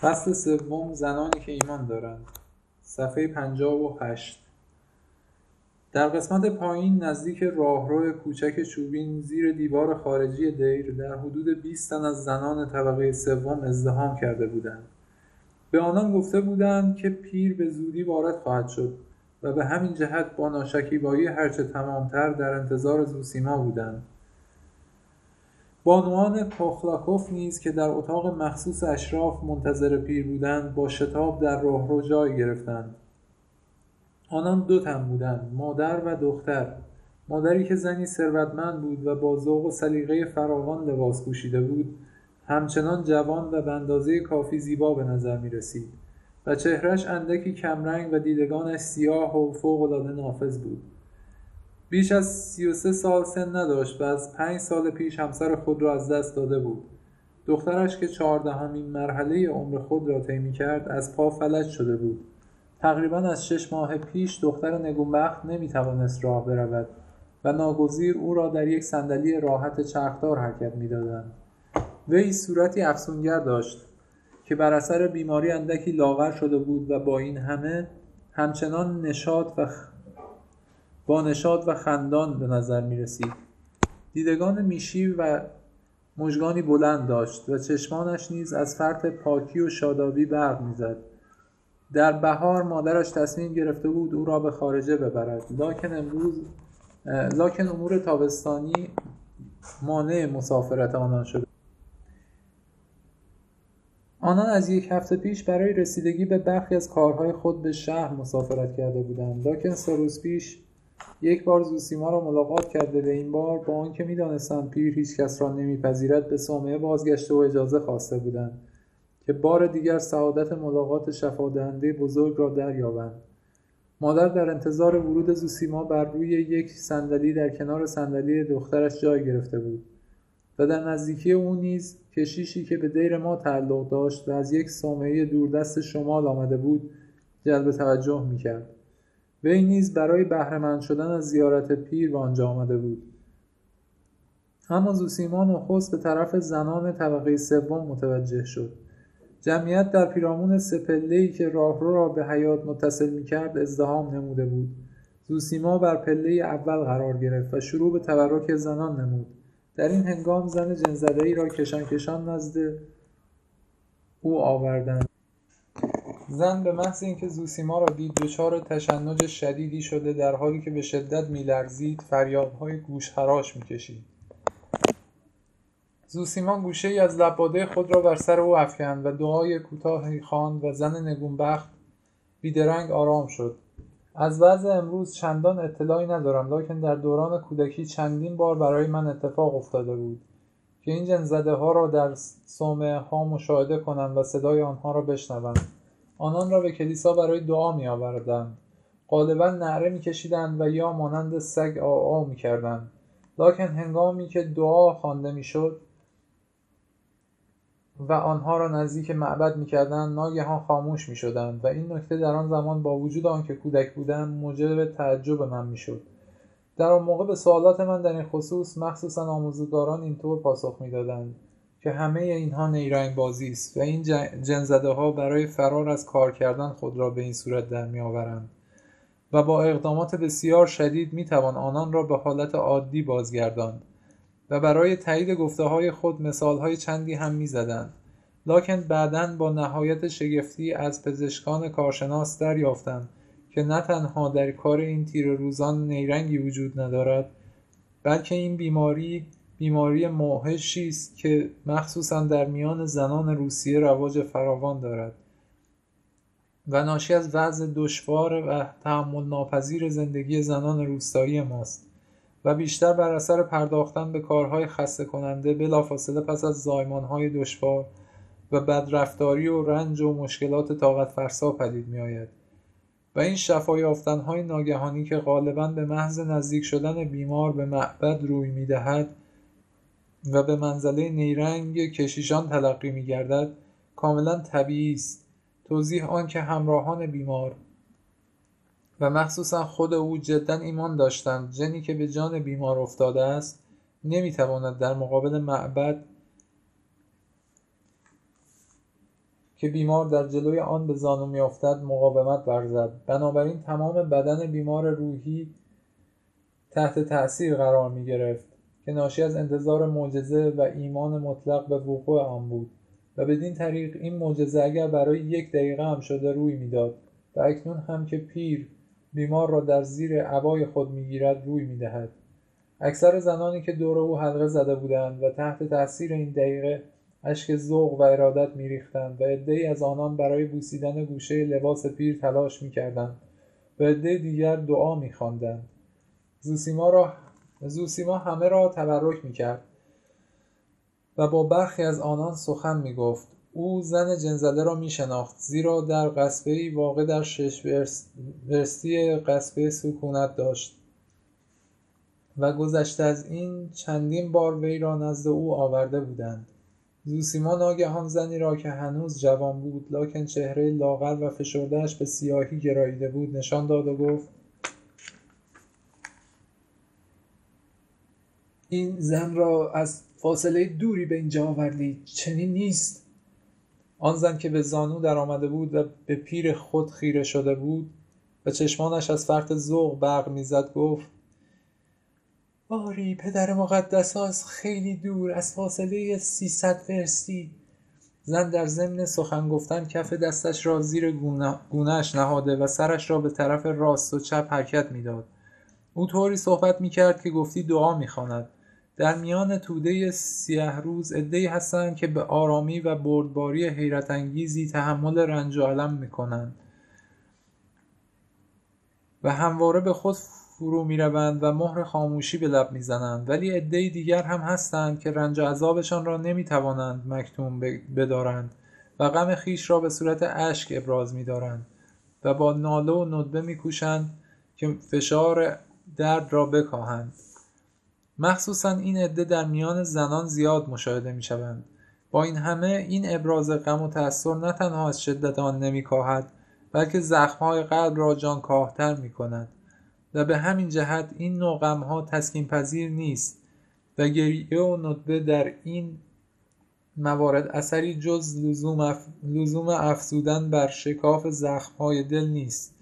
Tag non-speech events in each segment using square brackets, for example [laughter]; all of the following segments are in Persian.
فصل سوم زنانی که ایمان دارند. صفحه پنجاه و هشت. در قسمت پایین نزدیک راهرو کوچک چوبین زیر دیوار خارجی دیر در حدود 20 تن از زنان طبقه سوم ازدهام کرده بودند. به آنان گفته بودند که پیر به زودی وارد خواهد شد و به همین جهت با ناشکیبایی هرچه تمامتر در انتظار زوسیما بودند. بانوان پاخلاکوف نیز که در اتاق مخصوص اشراف منتظر پیر بودند با شتاب در راهرو جای گرفتند. آنان دو تن بودند مادر و دختر. مادری که زنی ثروتمند بود و با ذوق و سلیقه فراوان لباس پوشیده بود همچنان جوان و به اندازه کافی زیبا به نظر می رسید و چهرش اندکی کمرنگ و دیدگانش سیاه و فوقالعاده نافذ بود. بیش از سی و سه سال سن نداشت و از پنج سال پیش همسر خود را از دست داده بود. دخترش که چهاردهمین مرحله عمر خود را طی کرد از پا فلج شده بود. تقریبا از شش ماه پیش دختر نگونبخت نمی‌توانست راه برود و ناگزیر او را در یک صندلی راحت چرخدار حرکت می‌دادند. وی صورتی افسونگر داشت که بر اثر بیماری اندکی لاغر شده بود و با این همه همچنان نشاط و با نشاط و خندان به نظر می رسید. دیدگان میشی و مژگانی بلند داشت و چشمانش نیز از فرط پاکی و شادابی برق می‌زد. در بهار مادرش تصمیم گرفته بود او را به خارجه ببرد. لکن امروز لکن امور تابستانی مانع مسافرت آنان شده. آنان از یک هفته پیش برای رسیدگی به برخی از کارهای خود به شهر مسافرت کرده بودند. لکن سه روز پیش یک بار زوسیما را ملاقات کرده و این بار با آنکه می‌دانستند پیر هیچ کس را نمیپذیرد به صومعه بازگشته و اجازه خواسته بودند که بار دیگر سعادت ملاقات شفادهنده بزرگ را دریابند. مادر در انتظار ورود زوسیما بر روی یک صندلی در کنار صندلی دخترش جای گرفته بود و در نزدیکی او نیز کشیشی که به دیر ما تعلق داشت و از یک صومعه دوردست شمال آمده بود جلب توجه می‌کرد. وی نیز برای بهرهمند شدن از زیارت پیر به آنجا آمده بود. اما زوسیما نخست به طرف زنان طبقه سوم متوجه شد. جمعیت در پیرامون سپله‌ای که راهرو را به حیات متصل می‌کرد ازدهام نموده بود. زوسیما بر پله اول قرار گرفت و شروع به تبرک زنان نمود. در این هنگام زن جنزده را کشان کشان نزد او آوردند. زن به محض اینکه زوسیما را دید دچار تشنج شدیدی شده در حالی که به شدت میلرزید فریادهای گوشخراش می‌کشید. زوسیما گوشه ای از لباده خود را بر سر او افکند و دعای کوتاهی خواند و زن نگونبخت بیدرنگ آرام شد. از وضع امروز چندان اطلاعی ندارم لکن در دوران کودکی چندین بار برای من اتفاق افتاده بود که این جنزده ها را در صومعه ها مشاهده کنم و صدای آنها را بشنوم. آنان را به کلیسا برای دعا می آوردند غالبا نعره می کشیدند و یا مانند سگ آ می کردند لکن هنگامی که دعا خوانده می شد و آنها را نزدیک معبد می‌کردند ناگهان خاموش می‌شدند و این نکته در آن زمان با وجود آنکه کودک بودم موجب تعجب من می‌شد. در آن موقع به سوالات من در این خصوص مخصوصا آموزگاران اینطور پاسخ می‌دادند. که همه اینها نیرنگ بازی است و این جنزده ها برای فرار از کار کردن خود را به این صورت در میآورند و با اقدامات بسیار شدید می‌توان آنان را به حالت عادی بازگرداند و برای تایید گفته های خود مثال های چندی هم می زدن. لکن بعدا با نهایت شگفتی از پزشکان کارشناس دریافتند که نه تنها در کار این تیر روزان نیرنگی وجود ندارد بلکه این بیماری بیماری موحشی است که مخصوصا در میان زنان روسیه رواج فراوان دارد و ناشی از وضع دشوار و تحمل ناپذیر زندگی زنان روستایی ماست و بیشتر بر اثر پرداختن به کارهای خسته کننده بلافاصله پس از زایمانهای دشوار و بدرفتاری و رنج و مشکلات طاقت فرسا پدید می آید. و این شفا یافتنهای ناگهانی که غالبا به محض نزدیک شدن بیمار به معبد روی می دهد و به منزله نیرنگ کشیشان تلقی می گردد کاملا طبیعی است. توضیح آن که همراهان بیمار و مخصوصا خود او جدا ایمان داشتند جنی که به جان بیمار افتاده است نمی‌تواند در مقابل معبد که بیمار در جلوی آن به زانو میافتد مقاومت ورزد. بنابراین تمام بدن بیمار روحی تحت تأثیر قرار می گرفت که ناشی از انتظار معجزه و ایمان مطلق به وقوع آن بود. و بدین طریق این معجزه اگر برای یک دقیقه هم شده روی می‌داد و اکنون هم که پیر بیمار را در زیر عبای خود می‌گیرد روی می‌دهد. اکثر زنانی که دور او حلقه زده بودند و تحت تاثیر این دقیقه اشک ذوق و ارادت میریختند و عدهای از آنان برای بوسیدن گوشه لباس پیر تلاش می‌کردند. و عده دیگر دعا میخواندند. زوسیما را زوسیما همه را تبرک می‌کرد و با برخی از آنان سخن می‌گفت. او زن جنزله را میشناخت زیرا در قصبهای واقع در شش ورستی قصبه سکونت داشت و گذشته از این چندین بار وی را نزد او آورده بودند. زوسیما ناگهان زنی را که هنوز جوان بود لاکن چهره لاغر و فشردهاش به سیاهی گراییده بود نشان داد و گفت این زن را از فاصله دوری به اینجا آوردید چنین نیست. آن زن که به زانو در آمده بود و به پیر خود خیره شده بود و چشمانش از فرط ذوق برق می‌زد گفت آری پدر مقدس از خیلی دور از فاصله سیصد فرستی زن در ضمن سخن گفتن کف دستش را زیر گونهش نهاده و سرش را به طرف راست و چپ حرکت می‌داد. او طوری صحبت می‌کرد که گفتی دعا می‌خواند. در میان توده سیه روز عدهای هستند که به آرامی و بردباری حیرت انگیزی تحمل رنج و علم می‌کنند و همواره به خود فرو می‌روند و مهر خاموشی به لب می‌زنند. ولی عدهای دیگر هم هستند که رنج و عذابشان را نمی‌توانند مکتوم بدارند و غم خیش را به صورت اشک ابراز میدارند و با ناله و ندبه میکوشند که فشار درد را بکاهند. مخصوصا این عده در میان زنان زیاد مشاهده می شوند. با این همه این ابراز غم و تأثیر نه تنها از شدت آن نمی کاهد بلکه زخمهای قلب را جان کاهتر می کند و به همین جهت این نوع غمها تسکین پذیر نیست. و گریه و ندبه در این موارد اثری جز لزوم, اف... لزوم افزودن بر شکاف زخمهای دل نیست.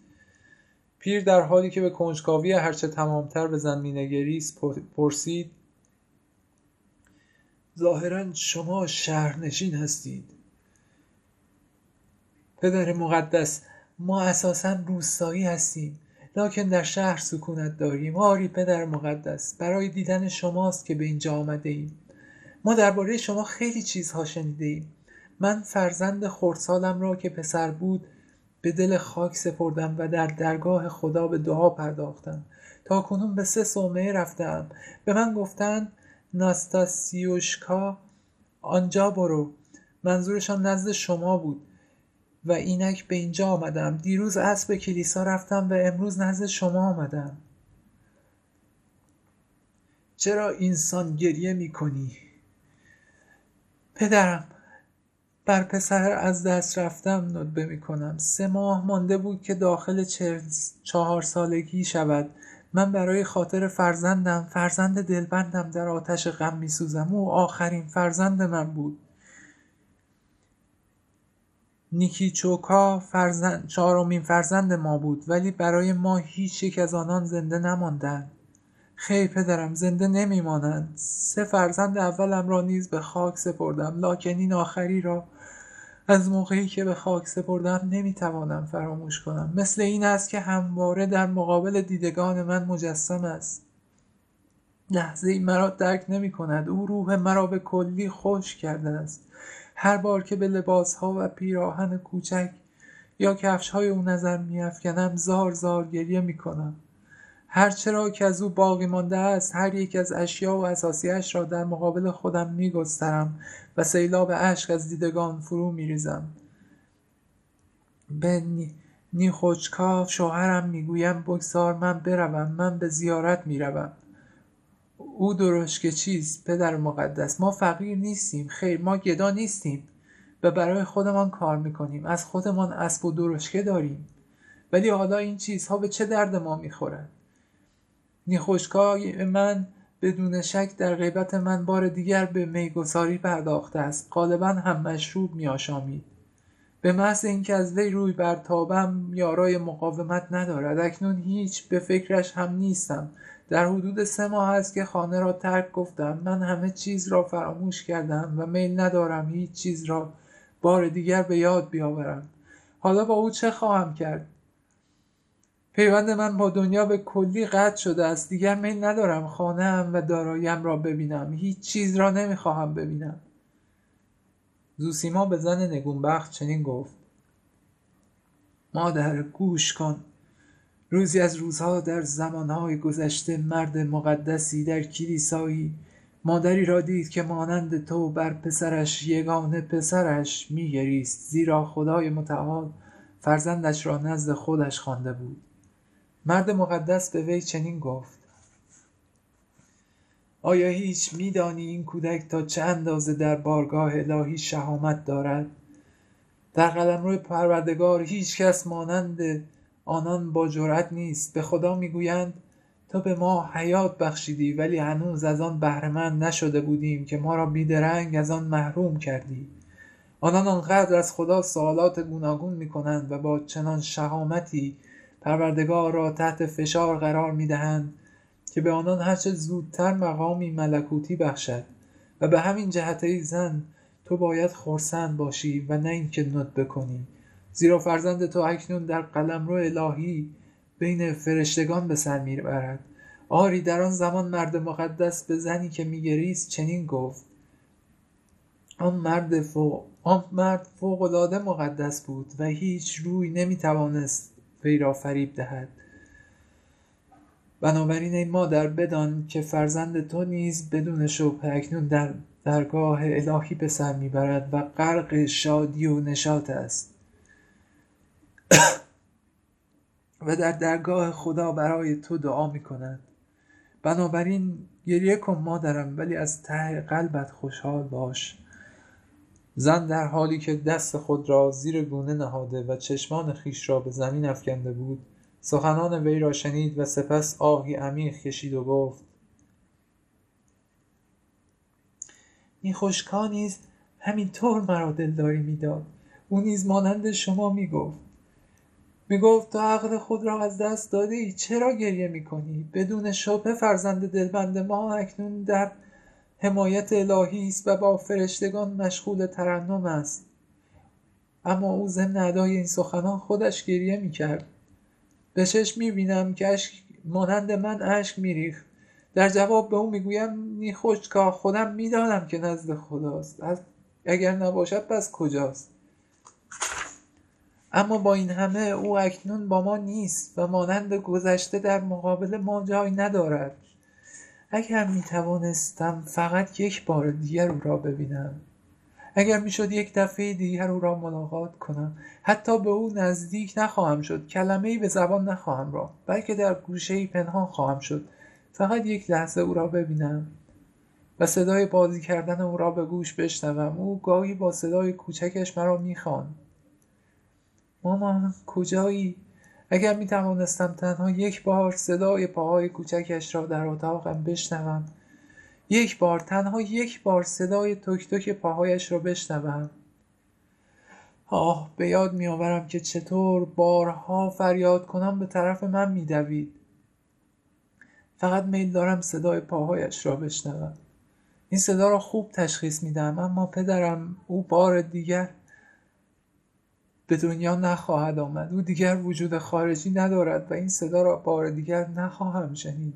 پیر در حالی که به کنجکاوی هرچه تمامتر به زن مینگریست پرسید ظاهرا شما شهرنشین هستید. پدر مقدس ما اساسا روستایی هستیم. لکن در شهر سکونت داریم. آری پدر مقدس برای دیدن شماست که به اینجا آمده ایم ما درباره شما خیلی چیزها شنیده ایم من فرزند خردسالم را که پسر بود به دل خاک سپردم و در درگاه خدا به دعا پرداختم. تا کنون به سه صومعه رفتم. به من گفتند ناستاسیوشکا آنجا برو. منظورشان نزد شما بود و اینک به اینجا آمدم. دیروز اسب کلیسا رفتم و امروز نزد شما آمدم. چرا اینسان گریه می کنی؟ پدرم بر پسر از دست رفتم ندبه می کنم سه ماه مانده بود که داخل چهار سالگی شود. من برای خاطر فرزندم فرزند دلبندم در آتش غم می سوزم او آخرین فرزند من بود. نیکی چوکا فرزند چهارمین فرزند ما بود ولی برای ما هیچ یک از آنان زنده نماندند. خیر پدرم زنده نمیمانند. سه فرزند اولم را نیز به خاک سپردم. لاکن این آخری را از موقعی که به خاک سپردم نمی‌توانم فراموش کنم. مثل این است که همواره در مقابل دیدگان من مجسم است. لحظه ای مرا درک نمی کند او روح مرا به کلی خوش کرده است. هر بار که به لباس ها و پیراهن کوچک یا کفش های او نظر می زار زار گریه می کنم هر چرا که از او باقی مانده است هر یک از اشیا و اساسیش را در مقابل خودم می گسترم و سیلاب اشک از دیدگان فرو می ریزم به نیخوچکا شوهرم می‌گویم بگذار من بروم من به زیارت می‌روم. او که چیز پدر مقدس ما فقیر نیستیم خیر ما گدا نیستیم و برای خودمان کار می‌کنیم از خودمان اسب و درشکه داریم. ولی حالا این چیزها به چه درد ما می‌خورد؟ نیخوشکای من بدون شک در غیبت من بار دیگر به میگساری پرداخته است. غالبا هم مشروب میآشامید. به محض اینکه از وی روی برتابم یارای مقاومت ندارد. اکنون هیچ به فکرش هم نیستم. در حدود سه ماه است که خانه را ترک گفتم. من همه چیز را فراموش کردم و میل ندارم هیچ چیز را بار دیگر به یاد بیاورم. حالا با او چه خواهم کرد؟ پیوند من با دنیا به کلی قطع شده است. دیگر میل ندارم خانهام و داراییم را ببینم. هیچ چیز را نمی‌خواهم ببینم. زوسیما به زن نگونبخت چنین گفت. مادر گوش کن. روزی از روزها در زمانهای گذشته مرد مقدسی در کلیسایی مادری را دید که مانند تو بر پسرش یگانه پسرش میگریست زیرا خدای متعال فرزندش را نزد خودش خوانده بود. مرد مقدس به وی چنین گفت. آیا هیچ میدانی این کودک تا چه اندازه در بارگاه الهی شهامت دارد؟ در قلمرو پروردگار هیچ کس مانند آنان با جرأت نیست. به خدا می‌گویند تو به ما حیات بخشیدی ولی هنوز از آن بهرهمند نشده بودیم که ما را بیدرنگ از آن محروم کردی. آنان آنقدر از خدا سوالات گوناگون می‌کنند و با چنان شهامتی پروردگار را تحت فشار قرار می‌دهند که به آنان هرچه زودتر مقامی ملکوتی بخشد و به همین جهت ای زن تو باید خرسند باشی و نه اینکه ندبه کنی زیرا فرزند تو اکنون در قلمرو الهی بین فرشتگان به سر می‌برد. آری در آن زمان مرد مقدس به زنی که میگریست چنین گفت آن مرد فوق آن مرد فوقالعاده مقدس بود و هیچ روی نمی‌توانست وی را فریب دهد. بنابراین ای مادر بدان که فرزند تو نیز بدون شبهه اکنون در درگاه الهی به سر می‌برد و غرق شادی و نشاط است. [coughs] و در درگاه خدا برای تو دعا می کند بنابراین گریه کن مادرم ولی از ته قلبت خوشحال باش. زن در حالی که دست خود را زیر گونه نهاده و چشمان خیش را به زمین افکنده بود سخنان وی را شنید و سپس آهی عمیق کشید و گفت این خوشکا نیز همینطور مرا دلداری می‌داد. او نیز مانند شما می‌گفت. می‌گفت تو عقل خود را از دست داده ای چرا گریه می‌کنی؟ بدون شبه فرزند دلبند ما اکنون در حمایت الهی است و با فرشتگان مشغول ترنم است. اما او ضمن ادای این سخنان خودش گریه می‌کرد. به چشم می‌بینم که اشک مانند من اشک میریخت. در جواب به او می‌گویم نی خوشکا خودم می‌دانم که نزد خداست. اگر نباشد پس کجاست؟ اما با این همه او اکنون با ما نیست و مانند گذشته در مقابل ما جای ندارد. اگر می توانستم فقط یک بار دیگر او را ببینم اگر می‌شد یک دفعه دیگر او را ملاقات کنم حتی به او نزدیک نخواهم شد کلمه ای به زبان نخواهم را بلکه در گوشه ای پنهان خواهم شد فقط یک لحظه او را ببینم و صدای بازی کردن او را به گوش بشنوم. او گاهی با صدای کوچکش مرا می‌خواند. مامان کجایی؟ اگر می توانستم تنها یک بار صدای پاهای کوچکش را در اتاقم بشنوم یک بار تنها یک بار صدای تک تک پاهایش را بشنوم. آه به یاد میآورم که چطور بارها فریاد کنم به طرف من میدوید. فقط میل دارم صدای پاهایش را بشنوم. این صدا را خوب تشخیص میدم اما پدرم او بار دیگر به دنیا نخواهد آمد. او دیگر وجود خارجی ندارد و این صدا را بار دیگر نخواهم شنید.